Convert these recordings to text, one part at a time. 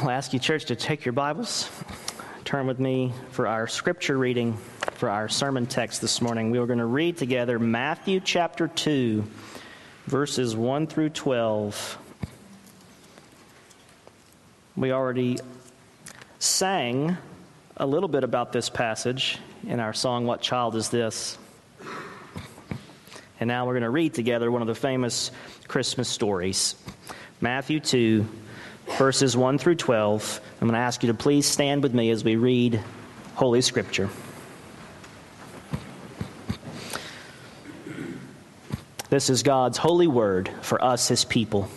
I'll ask you, church, to take your Bibles, turn with me for our scripture reading for our sermon text this morning. We are going to read together Matthew chapter 2, verses 1 through 12. We already sang a little bit about this passage in our song, What Child Is This? And now we're going to read together one of the famous Christmas stories Matthew 2, verses 1 through 12. I'm going to ask you to please stand with me as we read Holy Scripture. This is God's holy word for us, his people.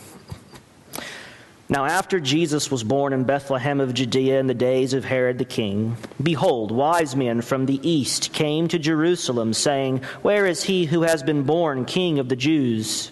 Now, after Jesus was born in Bethlehem of Judea in the days of Herod the king, behold, wise men from the east came to Jerusalem, saying, Where is he who has been born king of the Jews?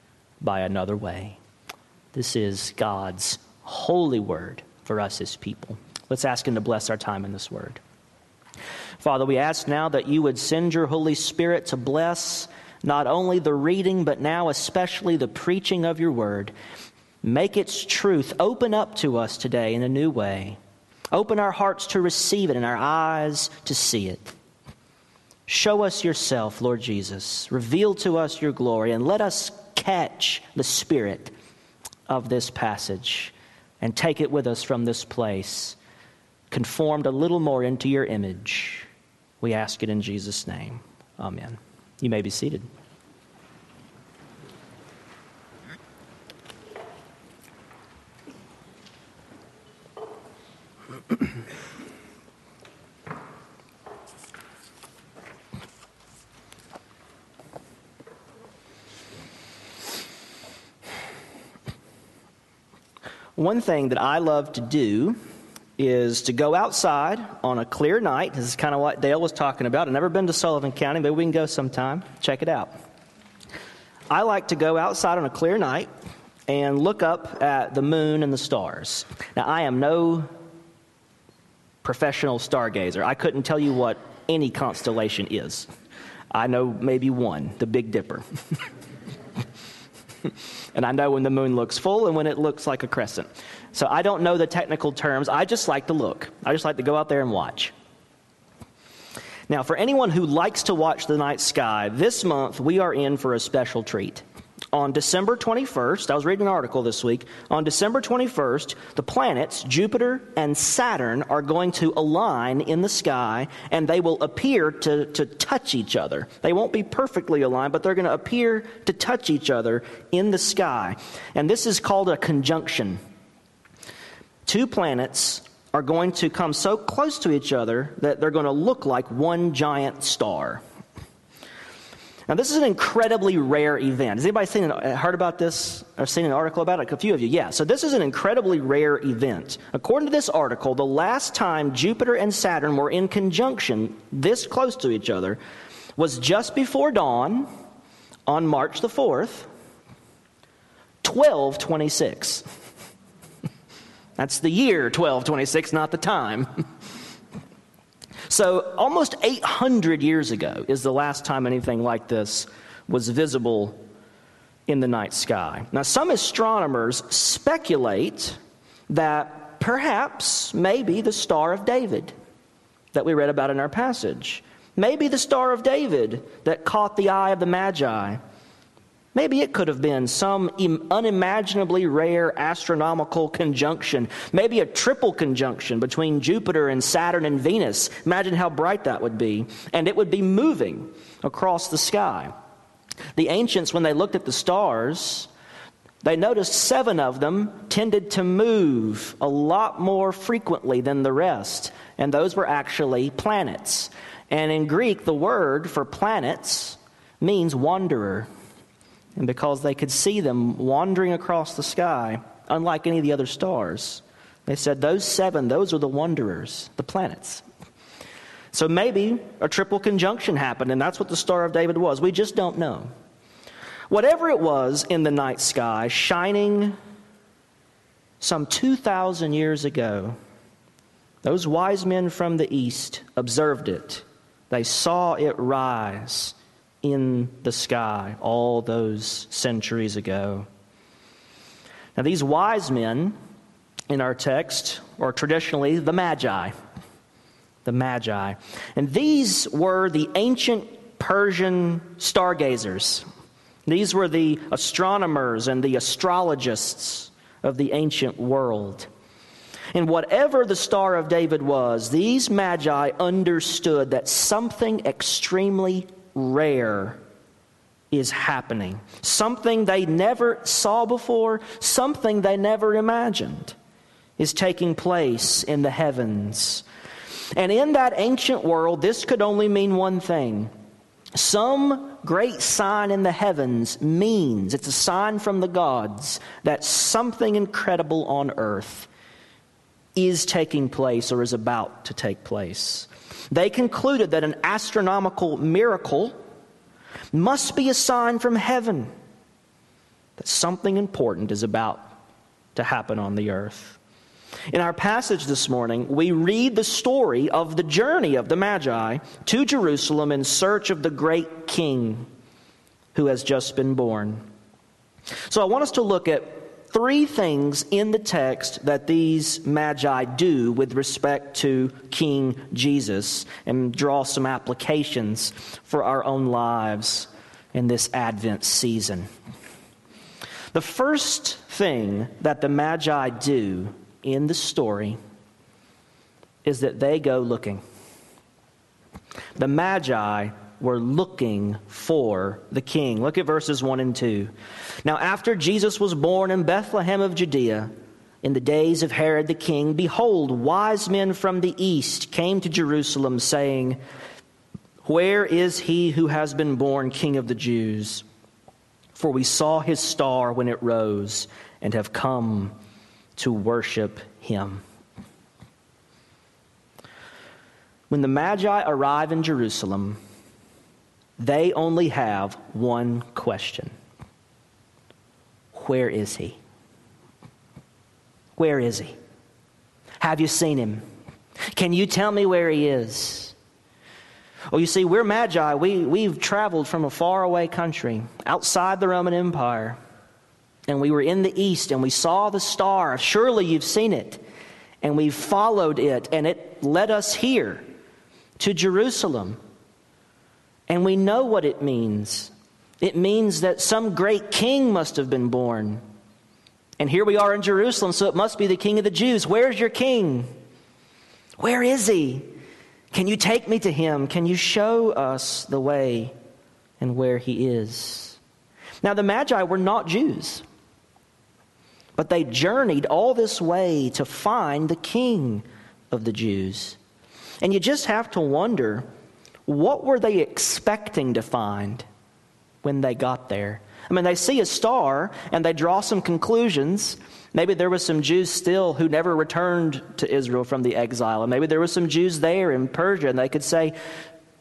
by another way. This is God's holy word for us, as people. Let's ask him to bless our time in this word. Father, we ask now that you would send your Holy Spirit to bless not only the reading, but now especially the preaching of your word. Make its truth open up to us today in a new way. Open our hearts to receive it and our eyes to see it. Show us yourself, Lord Jesus. Reveal to us your glory and let us catch the spirit of this passage and take it with us from this place, conformed a little more into your image. We ask it in Jesus' name. Amen. You may be seated. One thing that I love to do is to go outside on a clear night. This is kind of what Dale was talking about. I've never been to Sullivan County. Maybe we can go sometime. Check it out. I like to go outside on a clear night and look up at the moon and the stars. Now, I am no professional stargazer. I couldn't tell you what any constellation is. I know maybe one, the Big Dipper. and I know when the moon looks full and when it looks like a crescent. So I don't know the technical terms. I just like to look. I just like to go out there and watch. Now, for anyone who likes to watch the night sky, this month we are in for a special treat on December 21st, I was reading an article this week. On December 21st, the planets, Jupiter and Saturn, are going to align in the sky and they will appear to, to touch each other. They won't be perfectly aligned, but they're going to appear to touch each other in the sky. And this is called a conjunction. Two planets are going to come so close to each other that they're going to look like one giant star. Now, this is an incredibly rare event. Has anybody seen, uh, heard about this or seen an article about it? A few of you, yeah. So, this is an incredibly rare event. According to this article, the last time Jupiter and Saturn were in conjunction this close to each other was just before dawn on March the 4th, 1226. That's the year 1226, not the time. so, almost 800 years ago is the last time anything like this was visible in the night sky. Now, some astronomers speculate that perhaps, maybe, the Star of David that we read about in our passage, maybe the Star of David that caught the eye of the Magi Maybe it could have been some unimaginably rare astronomical conjunction, maybe a triple conjunction between Jupiter and Saturn and Venus. Imagine how bright that would be. And it would be moving across the sky. The ancients, when they looked at the stars, they noticed seven of them tended to move a lot more frequently than the rest, and those were actually planets. And in Greek, the word for planets means wanderer and because they could see them wandering across the sky, unlike any of the other stars, they said those seven, those are the wanderers, the planets. So maybe a triple conjunction happened, and that's what the Star of David was. We just don't know. Whatever it was in the night sky, shining some 2,000 years ago, those wise men from the east observed it. They saw it rise in the sky all those centuries ago. Now, these wise men in our text are traditionally the Magi. The Magi. And these were the ancient Persian stargazers. These were the astronomers and the astrologists of the ancient world. And whatever the Star of David was, these magi understood that something extremely rare is happening. Something they never saw before, something they never imagined is taking place in the heavens. And in that ancient world, this could only mean one thing. Some great sign in the heavens means, it's a sign from the gods, that something incredible on earth is taking place or is about to take place. They concluded that an astronomical miracle must be a sign from heaven that something important is about to happen on the earth. In our passage this morning, we read the story of the journey of the Magi to Jerusalem in search of the great king who has just been born. So I want us to look at three things in the text that these magi do with respect to King Jesus and draw some applications for our own lives in this Advent season. The first thing that the magi do in the story is that they go looking. The magi were looking for the king. Look at verses 1 and 2. Now, after Jesus was born in Bethlehem of Judea, in the days of Herod the king, behold, wise men from the east came to Jerusalem, saying, Where is he who has been born king of the Jews? For we saw his star when it rose and have come to worship him. When the Magi arrive in Jerusalem, they only have one question Where is he? Where is he? Have you seen him? Can you tell me where he is? Well, you see, we're magi. We, we've traveled from a faraway country outside the Roman Empire. And we were in the east and we saw the star. Surely you've seen it. And we followed it, and it led us here to Jerusalem. And we know what it means. It means that some great king must have been born. And here we are in Jerusalem, so it must be the king of the Jews. Where's your king? Where is he? Can you take me to him? Can you show us the way and where he is? Now, the Magi were not Jews, but they journeyed all this way to find the king of the Jews. And you just have to wonder what were they expecting to find when they got there? I mean, they see a star and they draw some conclusions. Maybe there were some Jews still who never returned to Israel from the exile. And maybe there were some Jews there in Persia and they could say,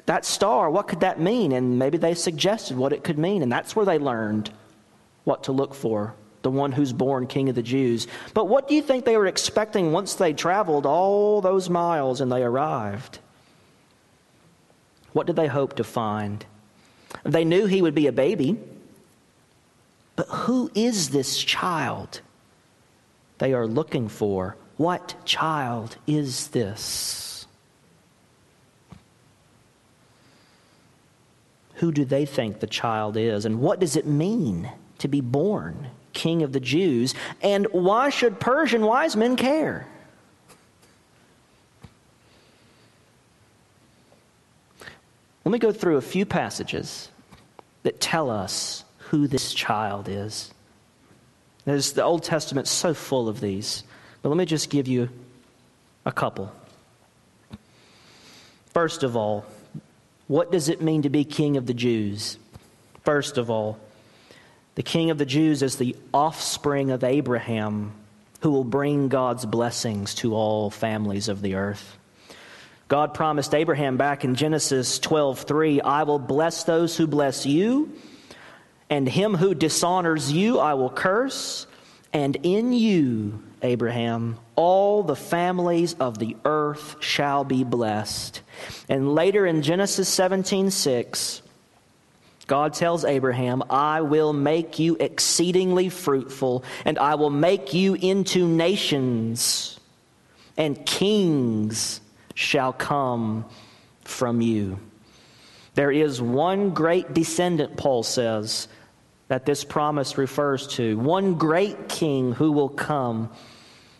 that star, what could that mean? And maybe they suggested what it could mean. And that's where they learned what to look for the one who's born King of the Jews. But what do you think they were expecting once they traveled all those miles and they arrived? What did they hope to find? They knew he would be a baby. But who is this child they are looking for? What child is this? Who do they think the child is? And what does it mean to be born king of the Jews? And why should Persian wise men care? Let me go through a few passages that tell us who this child is. There's, the Old Testament so full of these, but let me just give you a couple. First of all, what does it mean to be king of the Jews? First of all, the king of the Jews is the offspring of Abraham who will bring God's blessings to all families of the earth. God promised Abraham back in Genesis 12:3, "I will bless those who bless you, and him who dishonors you I will curse, and in you, Abraham, all the families of the earth shall be blessed." And later in Genesis 17:6, God tells Abraham, I will make you exceedingly fruitful, and I will make you into nations, and kings shall come from you. There is one great descendant, Paul says, that this promise refers to. One great king who will come,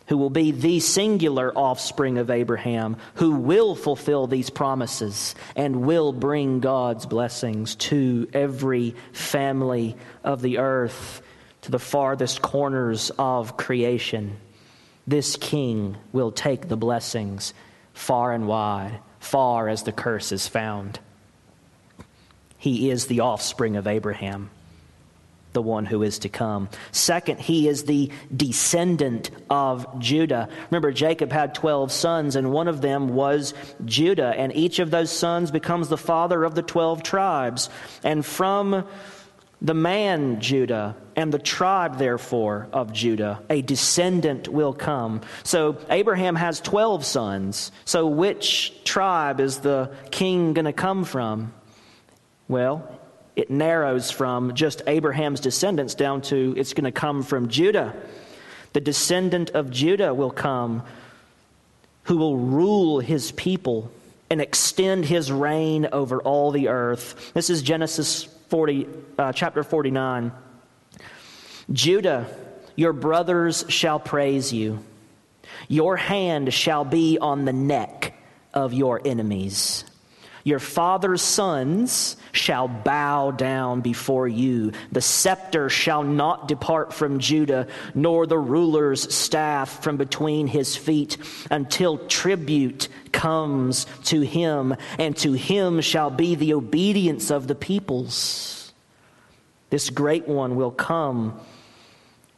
who will be the singular offspring of Abraham, who will fulfill these promises and will bring God's blessings to every family of the earth, to the farthest corners of creation. This king will take the blessings far and wide, far as the curse is found. He is the offspring of Abraham, the one who is to come. Second, he is the descendant of Judah. Remember, Jacob had 12 sons, and one of them was Judah, and each of those sons becomes the father of the 12 tribes. And from the man Judah and the tribe, therefore, of Judah, a descendant will come. So Abraham has 12 sons. So which tribe is the king going to come from? Well, it narrows from just Abraham's descendants down to it's going to come from Judah. The descendant of Judah will come who will rule his people and extend his reign over all the earth. This is Genesis 40, uh, chapter 49. Judah, your brothers shall praise you. Your hand shall be on the neck of your enemies. Your father's sons shall bow down before you. The scepter shall not depart from Judah, nor the ruler's staff from between his feet, until tribute comes to him, and to him shall be the obedience of the peoples. This great one will come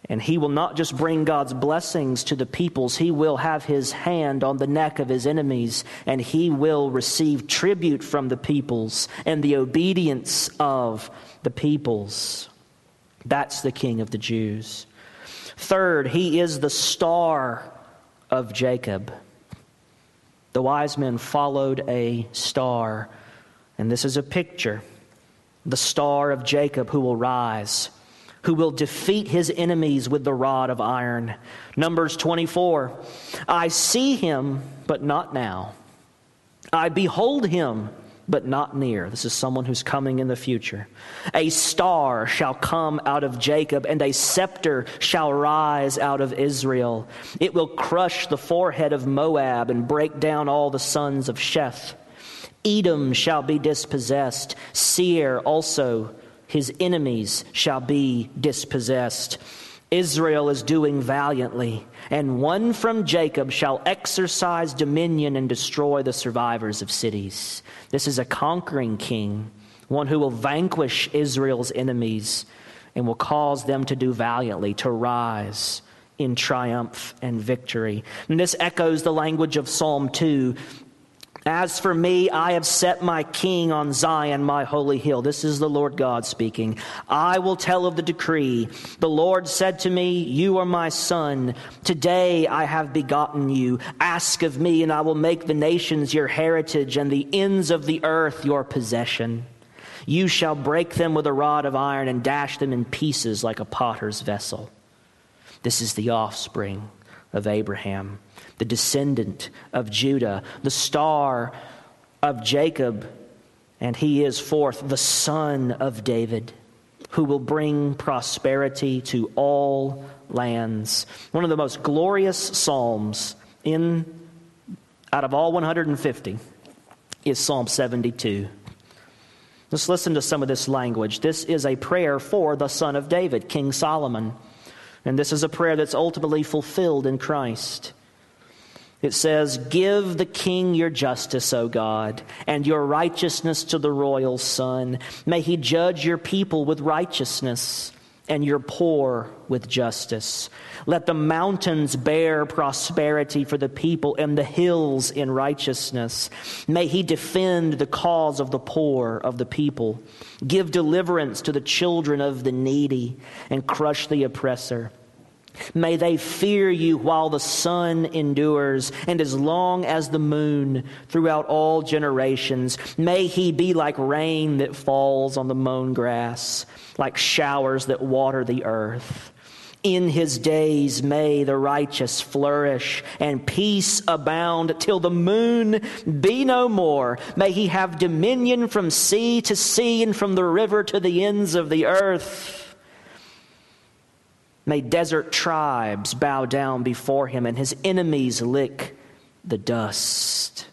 and he will not just bring God's blessings to the peoples, he will have his hand on the neck of his enemies, and he will receive tribute from the peoples and the obedience of the peoples. That's the king of the Jews. Third, he is the star of Jacob. The wise men followed a star, and this is a picture the star of Jacob who will rise who will defeat his enemies with the rod of iron. Numbers 24 I see him, but not now. I behold him, but not near. This is someone who's coming in the future. A star shall come out of Jacob, and a scepter shall rise out of Israel. It will crush the forehead of Moab and break down all the sons of Sheth. Edom shall be dispossessed, Seir also his enemies shall be dispossessed. Israel is doing valiantly, and one from Jacob shall exercise dominion and destroy the survivors of cities. This is a conquering king, one who will vanquish Israel's enemies and will cause them to do valiantly, to rise in triumph and victory. And this echoes the language of Psalm 2 As for me, I have set my king on Zion, my holy hill. This is the Lord God speaking. I will tell of the decree. The Lord said to me, You are my son. Today I have begotten you. Ask of me, and I will make the nations your heritage and the ends of the earth your possession. You shall break them with a rod of iron and dash them in pieces like a potter's vessel. This is the offspring of Abraham the descendant of Judah, the star of Jacob, and he is forth the son of David, who will bring prosperity to all lands. One of the most glorious psalms in out of all 150 is Psalm 72. Let's listen to some of this language. This is a prayer for the son of David, King Solomon. And this is a prayer that's ultimately fulfilled in Christ. It says, Give the king your justice, O God, and your righteousness to the royal son. May he judge your people with righteousness and your poor with justice. Let the mountains bear prosperity for the people and the hills in righteousness. May he defend the cause of the poor of the people. Give deliverance to the children of the needy and crush the oppressor. May they fear you while the sun endures and as long as the moon throughout all generations. May he be like rain that falls on the mown grass, like showers that water the earth. In his days may the righteous flourish and peace abound till the moon be no more. May he have dominion from sea to sea and from the river to the ends of the earth. May desert tribes bow down before him and his enemies lick the dust.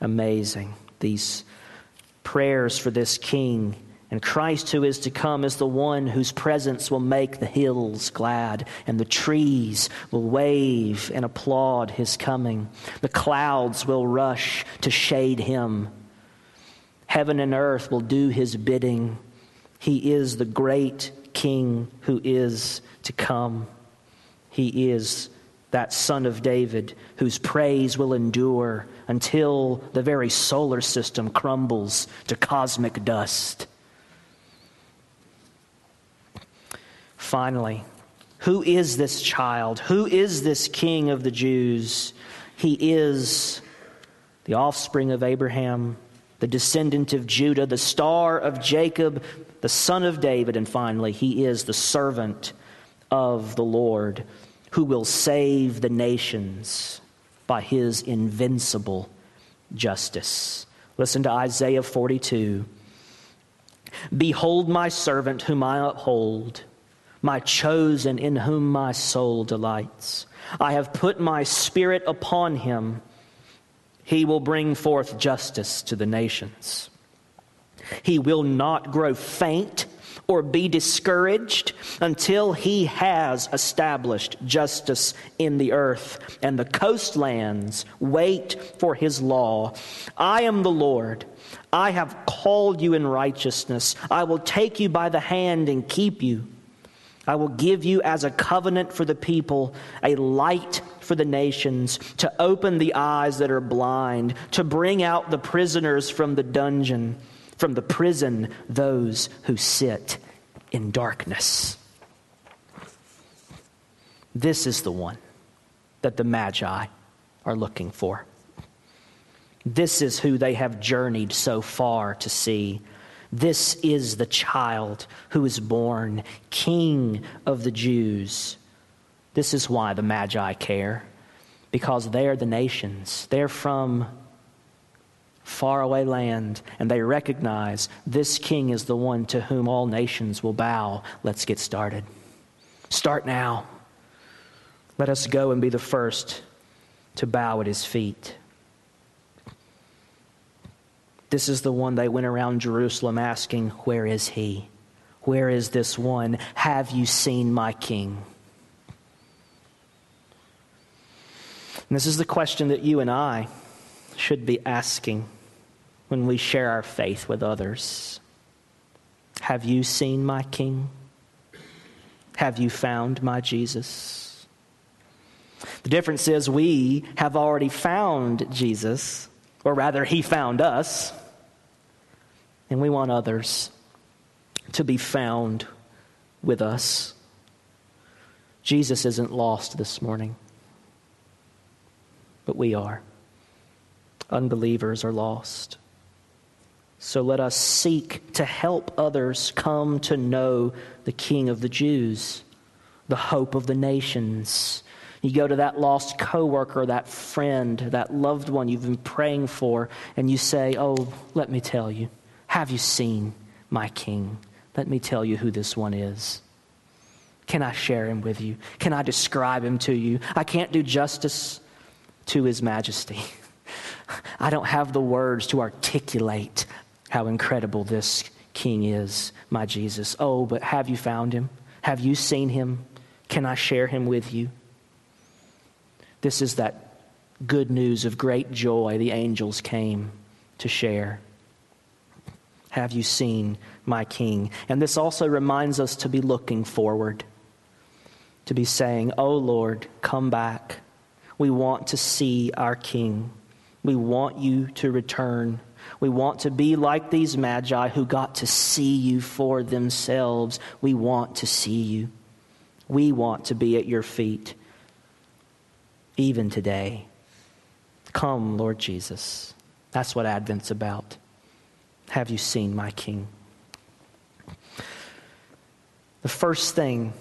Amazing. These prayers for this king. And Christ, who is to come, is the one whose presence will make the hills glad, and the trees will wave and applaud his coming. The clouds will rush to shade him. Heaven and earth will do his bidding. He is the great king who is to come. He is that son of David whose praise will endure until the very solar system crumbles to cosmic dust. Finally, who is this child? Who is this king of the Jews? He is the offspring of Abraham, the descendant of Judah, the star of Jacob, the son of David, and finally, he is the servant of the Lord who will save the nations by his invincible justice. Listen to Isaiah 42. Behold, my servant whom I uphold, my chosen in whom my soul delights. I have put my spirit upon him. He will bring forth justice to the nations. He will not grow faint or be discouraged until he has established justice in the earth, and the coastlands wait for his law. I am the Lord. I have called you in righteousness. I will take you by the hand and keep you. I will give you as a covenant for the people, a light for the nations, to open the eyes that are blind, to bring out the prisoners from the dungeon from the prison those who sit in darkness. This is the one that the Magi are looking for. This is who they have journeyed so far to see. This is the child who is born, King of the Jews. This is why the Magi care, because they're the nations. They're from faraway land, and they recognize this king is the one to whom all nations will bow. Let's get started. Start now. Let us go and be the first to bow at his feet. This is the one they went around Jerusalem asking, Where is he? Where is this one? Have you seen my king? And this is the question that you and I should be asking when we share our faith with others. Have you seen my King? Have you found my Jesus? The difference is we have already found Jesus, or rather, he found us, and we want others to be found with us. Jesus isn't lost this morning, but we are. Unbelievers are lost. So let us seek to help others come to know the King of the Jews, the hope of the nations. You go to that lost coworker, that friend, that loved one you've been praying for, and you say, Oh, let me tell you, have you seen my King? Let me tell you who this one is. Can I share him with you? Can I describe him to you? I can't do justice to his majesty. I don't have the words to articulate how incredible this king is, my Jesus. Oh, but have you found him? Have you seen him? Can I share him with you? This is that good news of great joy the angels came to share. Have you seen my king? And this also reminds us to be looking forward, to be saying, Oh Lord, come back. We want to see our king. We want you to return. We want to be like these magi who got to see you for themselves. We want to see you. We want to be at your feet, even today. Come, Lord Jesus. That's what Advent's about. Have you seen my King? The first thing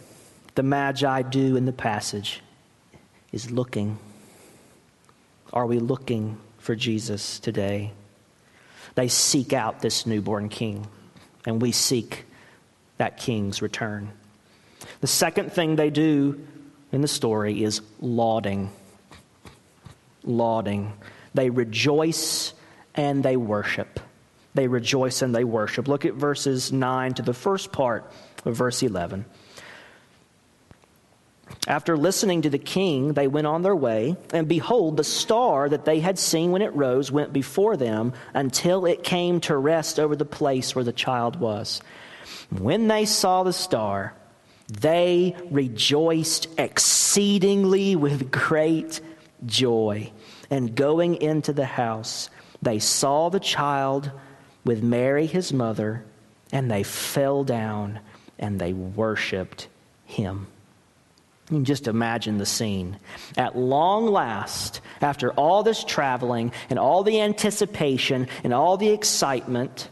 the Magi do in the passage is looking. Are we looking for Jesus today? They seek out this newborn king, and we seek that king's return. The second thing they do in the story is lauding. Lauding. They rejoice and they worship. They rejoice and they worship. Look at verses 9 to the first part of verse 11. After listening to the king, they went on their way, and behold, the star that they had seen when it rose went before them until it came to rest over the place where the child was. When they saw the star, they rejoiced exceedingly with great joy. And going into the house, they saw the child with Mary, his mother, and they fell down and they worshiped him. You can just imagine the scene. At long last, after all this traveling and all the anticipation and all the excitement,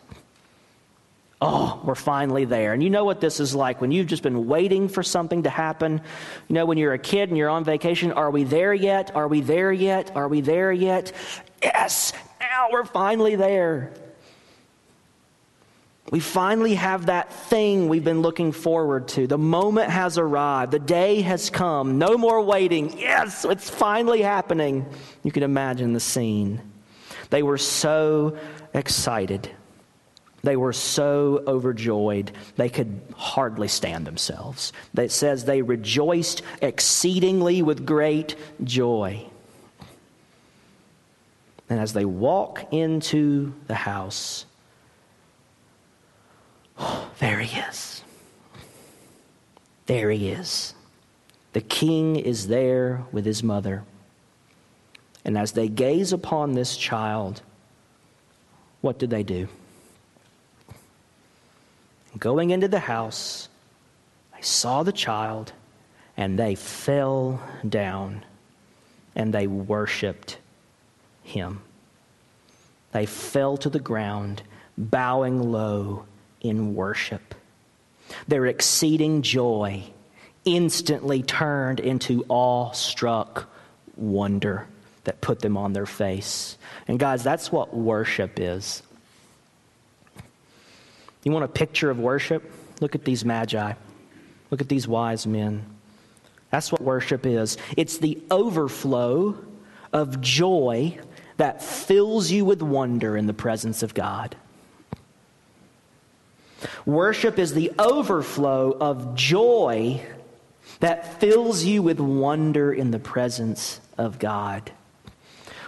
oh, we're finally there. And you know what this is like when you've just been waiting for something to happen. You know, when you're a kid and you're on vacation, are we there yet? Are we there yet? Are we there yet? Yes, now we're finally there. We finally have that thing we've been looking forward to. The moment has arrived. The day has come. No more waiting. Yes, it's finally happening. You can imagine the scene. They were so excited. They were so overjoyed, they could hardly stand themselves. It says they rejoiced exceedingly with great joy. And as they walk into the house, there he is. There he is. The king is there with his mother. And as they gaze upon this child, what do they do? Going into the house, they saw the child and they fell down and they worshiped him. They fell to the ground, bowing low in worship. Their exceeding joy instantly turned into awe-struck wonder that put them on their face. And guys, that's what worship is. You want a picture of worship? Look at these magi. Look at these wise men. That's what worship is. It's the overflow of joy that fills you with wonder in the presence of God. Worship is the overflow of joy that fills you with wonder in the presence of God.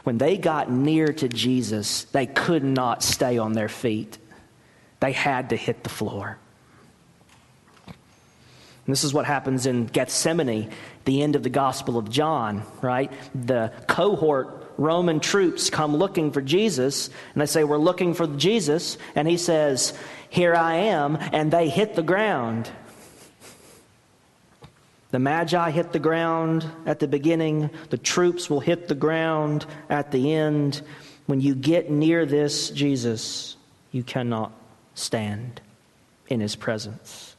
When they got near to Jesus, they could not stay on their feet. They had to hit the floor. this is what happens in Gethsemane, the end of the Gospel of John, right? The cohort Roman troops come looking for Jesus, and they say, We're looking for Jesus. And he says, Here I am. And they hit the ground. The Magi hit the ground at the beginning, the troops will hit the ground at the end. When you get near this Jesus, you cannot stand in his presence.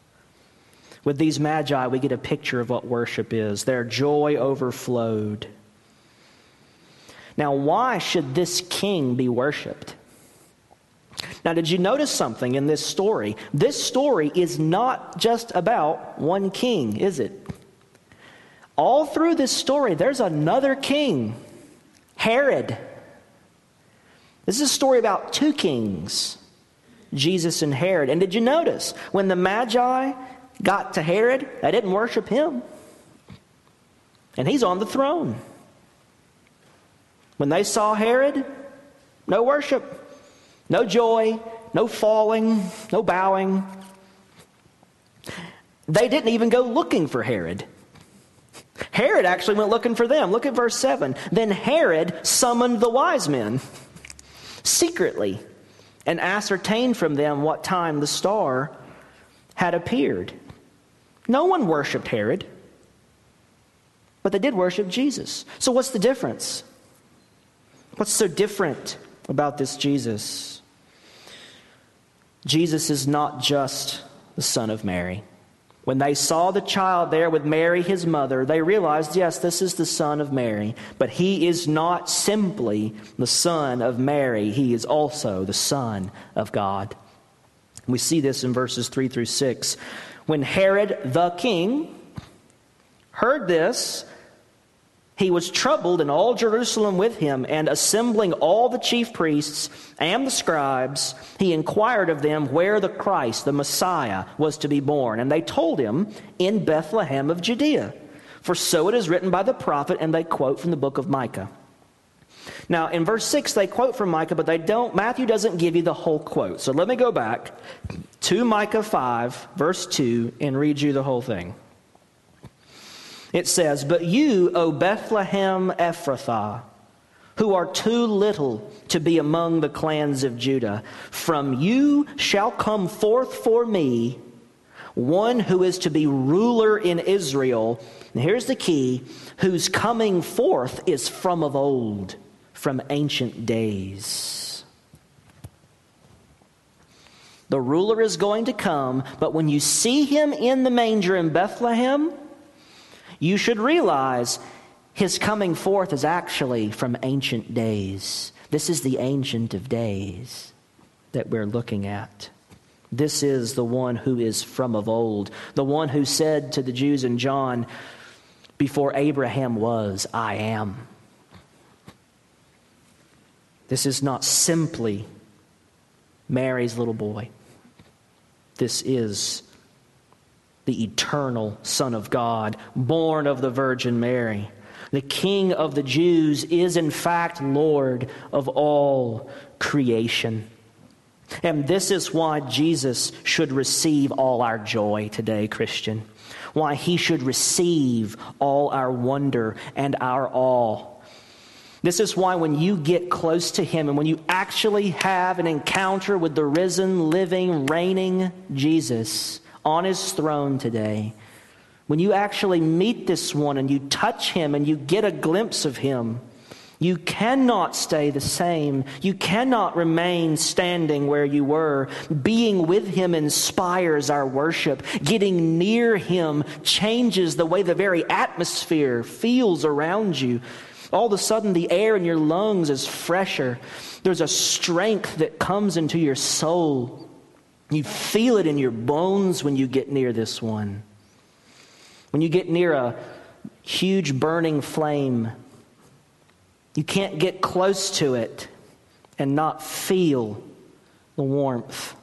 With these Magi, we get a picture of what worship is. Their joy overflowed. Now, why should this king be worshiped? Now, did you notice something in this story? This story is not just about one king, is it? All through this story, there's another king, Herod. This is a story about two kings, Jesus and Herod. And did you notice when the Magi got to Herod, they didn't worship him? And he's on the throne. When they saw Herod, no worship, no joy, no falling, no bowing. They didn't even go looking for Herod. Herod actually went looking for them. Look at verse 7. Then Herod summoned the wise men secretly and ascertained from them what time the star had appeared. No one worshiped Herod, but they did worship Jesus. So, what's the difference? What's so different about this Jesus? Jesus is not just the Son of Mary. When they saw the child there with Mary, his mother, they realized, yes, this is the son of Mary. But he is not simply the son of Mary, he is also the son of God. We see this in verses 3 through 6. When Herod the king heard this, he was troubled, and all Jerusalem with him, and assembling all the chief priests and the scribes, he inquired of them where the Christ, the Messiah, was to be born. And they told him, In Bethlehem of Judea. For so it is written by the prophet, and they quote from the book of Micah. Now, in verse 6, they quote from Micah, but they don't, Matthew doesn't give you the whole quote. So let me go back to Micah 5, verse 2, and read you the whole thing. It says, But you, O Bethlehem Ephrathah, who are too little to be among the clans of Judah, from you shall come forth for me one who is to be ruler in Israel. And here's the key whose coming forth is from of old, from ancient days. The ruler is going to come, but when you see him in the manger in Bethlehem, you should realize his coming forth is actually from ancient days. This is the ancient of days that we're looking at. This is the one who is from of old, the one who said to the Jews in John, Before Abraham was, I am. This is not simply Mary's little boy. This is the eternal Son of God, born of the Virgin Mary. The King of the Jews is, in fact, Lord of all creation. And this is why Jesus should receive all our joy today, Christian. Why he should receive all our wonder and our awe. This is why when you get close to him and when you actually have an encounter with the risen, living, reigning Jesus, on his throne today, when you actually meet this one and you touch him and you get a glimpse of him, you cannot stay the same. You cannot remain standing where you were. Being with Him inspires our worship. Getting near Him changes the way the very atmosphere feels around you. All of a sudden, the air in your lungs is fresher. There's a strength that comes into your soul. You feel it in your bones when you get near this one. When you get near a huge burning flame, you can't get close to it and not feel the warmth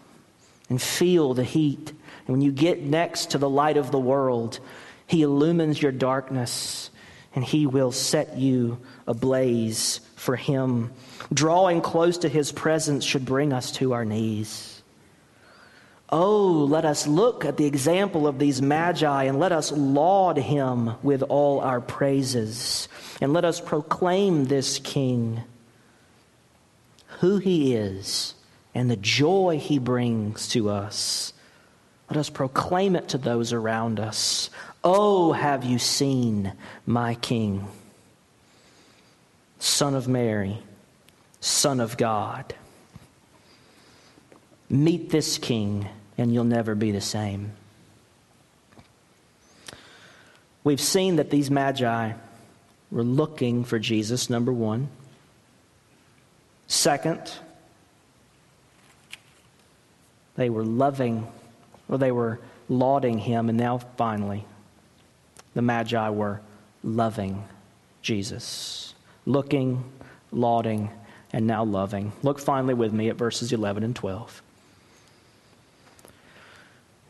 and feel the heat. And when you get next to the light of the world, He illumines your darkness and He will set you ablaze for Him. Drawing close to His presence should bring us to our knees. Oh, let us look at the example of these magi and let us laud him with all our praises. And let us proclaim this king, who he is, and the joy he brings to us. Let us proclaim it to those around us. Oh, have you seen my king? Son of Mary, Son of God. Meet this king and you'll never be the same. We've seen that these magi were looking for Jesus, number one. Second, they were loving, or they were lauding him. And now, finally, the Magi were loving Jesus. Looking, lauding, and now loving. Look finally with me at verses 11 and 12.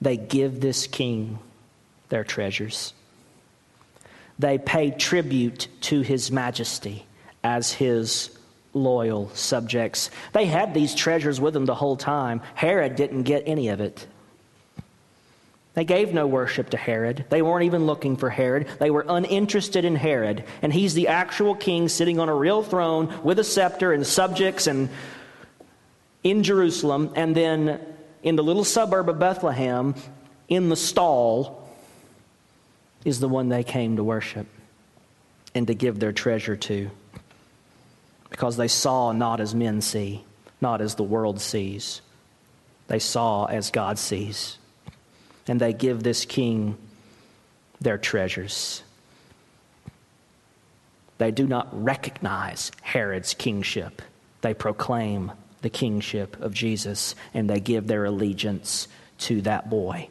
they give this king their treasures. They pay tribute to his majesty as his loyal subjects. They had these treasures with them the whole time. Herod didn't get any of it. They gave no worship to Herod. They weren't even looking for Herod. They were uninterested in Herod. And he's the actual king sitting on a real throne with a scepter and subjects and in Jerusalem. And then in the little suburb of Bethlehem, in the stall, is the one they came to worship and to give their treasure to. Because they saw not as men see, not as the world sees. They saw as God sees. And they give this king their treasures. They do not recognize Herod's kingship, they proclaim the kingship of Jesus, and they give their allegiance to that boy,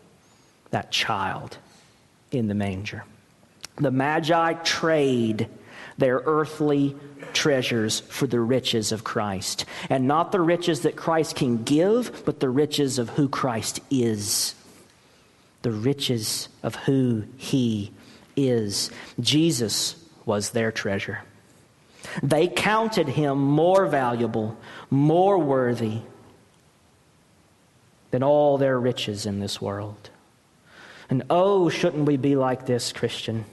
that child in the manger. The Magi trade their earthly treasures for the riches of Christ. And not the riches that Christ can give, but the riches of who Christ is. The riches of who he is. Jesus was their treasure. They counted him more valuable, more worthy than all their riches in this world. And oh, shouldn't we be like this, Christian?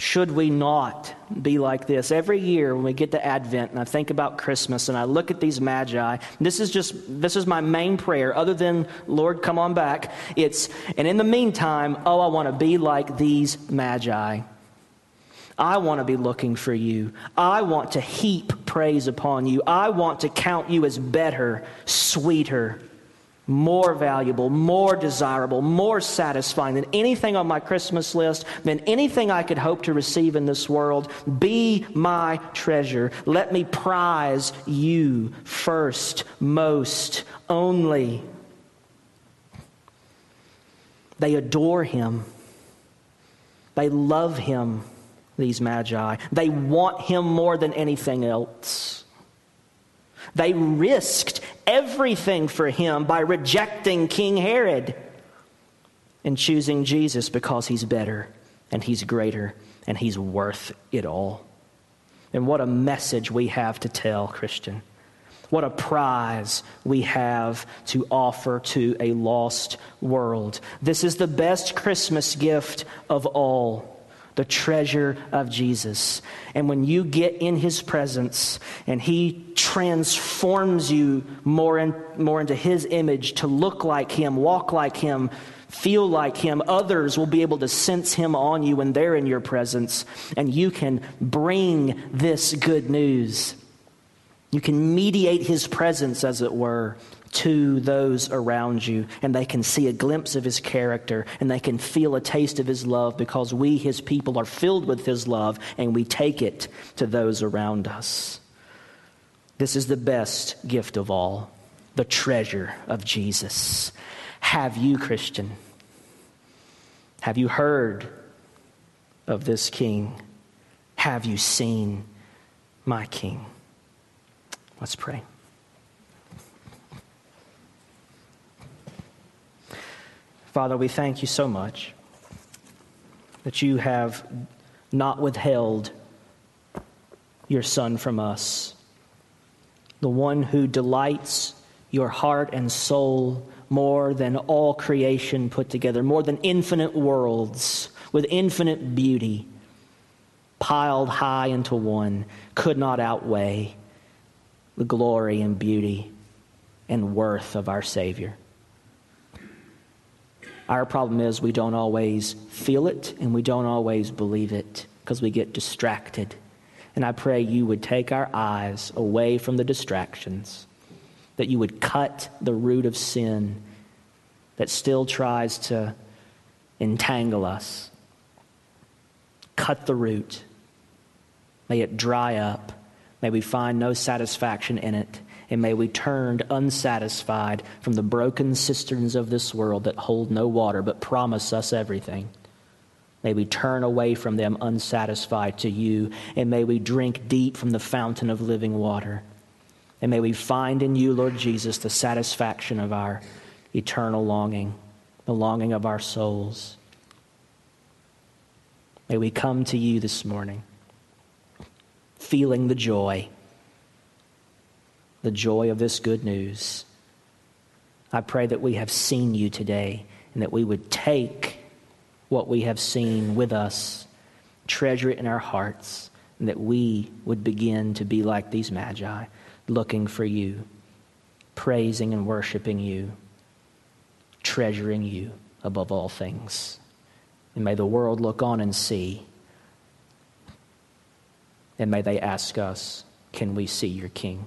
Should we not be like this? Every year when we get to Advent and I think about Christmas and I look at these magi, this is just this is my main prayer other than Lord come on back. It's and in the meantime, oh I want to be like these magi. I want to be looking for you. I want to heap praise upon you. I want to count you as better, sweeter, more valuable, more desirable, more satisfying than anything on my Christmas list, than anything I could hope to receive in this world. Be my treasure. Let me prize you first, most, only. They adore him, they love him these magi. They want him more than anything else. They risked everything for him by rejecting King Herod and choosing Jesus because he's better and he's greater and he's worth it all. And what a message we have to tell, Christian. What a prize we have to offer to a lost world. This is the best Christmas gift of all the treasure of Jesus. And when you get in his presence and he transforms you more, and more into his image to look like him, walk like him, feel like him, others will be able to sense him on you when they're in your presence. And you can bring this good news. You can mediate his presence, as it were, to those around you, and they can see a glimpse of his character, and they can feel a taste of his love because we, his people, are filled with his love, and we take it to those around us. This is the best gift of all the treasure of Jesus. Have you, Christian? Have you heard of this King? Have you seen my King? Let's pray. Father, we thank you so much that you have not withheld your Son from us, the one who delights your heart and soul more than all creation put together, more than infinite worlds with infinite beauty piled high into one, could not outweigh the glory and beauty and worth of our Savior. Our problem is we don't always feel it and we don't always believe it because we get distracted. And I pray you would take our eyes away from the distractions, that you would cut the root of sin that still tries to entangle us. Cut the root. May it dry up. May we find no satisfaction in it and may we turn unsatisfied from the broken cisterns of this world that hold no water but promise us everything. May we turn away from them unsatisfied to you, and may we drink deep from the fountain of living water. And may we find in you, Lord Jesus, the satisfaction of our eternal longing, the longing of our souls. May we come to you this morning feeling the joy the joy of this good news. I pray that we have seen you today and that we would take what we have seen with us, treasure it in our hearts, and that we would begin to be like these magi, looking for you, praising and worshiping you, treasuring you above all things. And may the world look on and see. And may they ask us, Can we see your King?